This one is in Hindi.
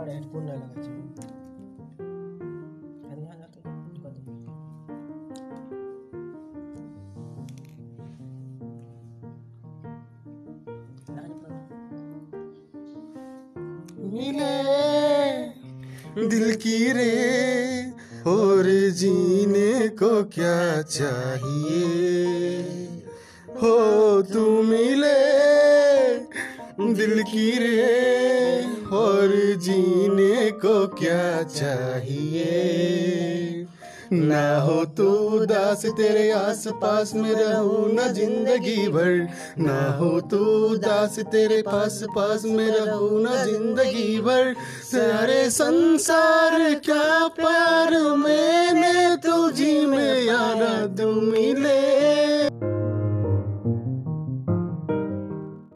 আর হেডফোন না লাগাচ্ছি मिले दिल की रे, और जीने को क्या चाहिए? हो तू मिले दिल की रे जीने को क्या चाहिए? ना हो तू उदास, तेरे आस पास में रहूँ ना ज़िंदगी भर। ना हो तू उदास, तेरे पास पास में रहूँ ना ज़िंदगी भर। सारे संसार क्या प्यार मैंने तुझी में यारा तू मिले।